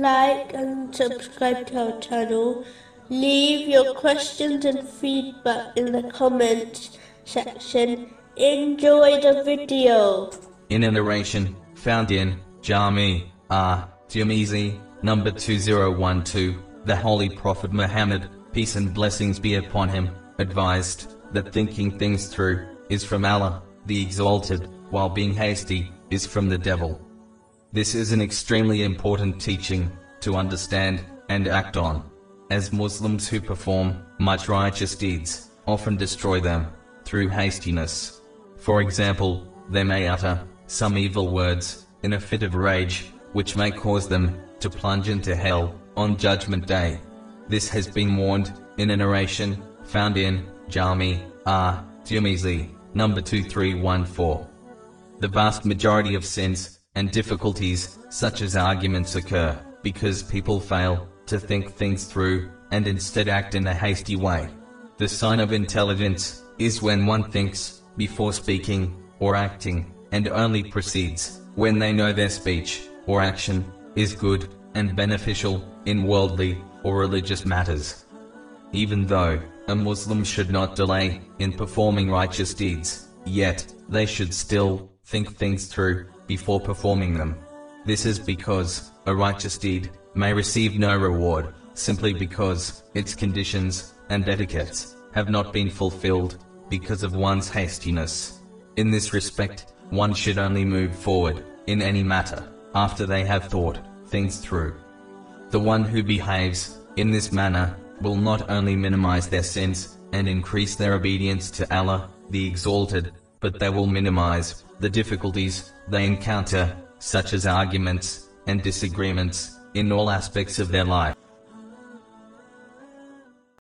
like and subscribe to our channel. Leave your questions and feedback in the comments section. Enjoy the video. in a narration found in Jami R. Tirmizi, number 2012, the Holy Prophet Muhammad, peace and blessings be upon him, advised that thinking things through is from Allah, the Exalted, while being hasty is from the devil. This is an extremely important teaching to understand and act on, as Muslims who perform much righteous deeds often destroy them through hastiness. For example, they may utter some evil words in a fit of rage, which may cause them to plunge into hell on Judgment Day. This has been warned in a narration found in Jami R. Tirmizi, number 2314. The vast majority of sins and difficulties, such as arguments, occur because people fail to think things through and instead act in a hasty way. The sign of intelligence is when one thinks before speaking or acting and only proceeds when they know their speech or action is good and beneficial in worldly or religious matters. Even though a Muslim should not delay in performing righteous deeds, yet they should still think things through before performing them. This is because a righteous deed may receive no reward simply because its conditions and etiquettes have not been fulfilled because of one's hastiness. In this respect, one should only move forward in any matter after they have thought things through. The one who behaves in this manner will not only minimize their sins and increase their obedience to Allah, the Exalted, but they will minimize the difficulties they encounter, such as arguments and disagreements, in all aspects of their life.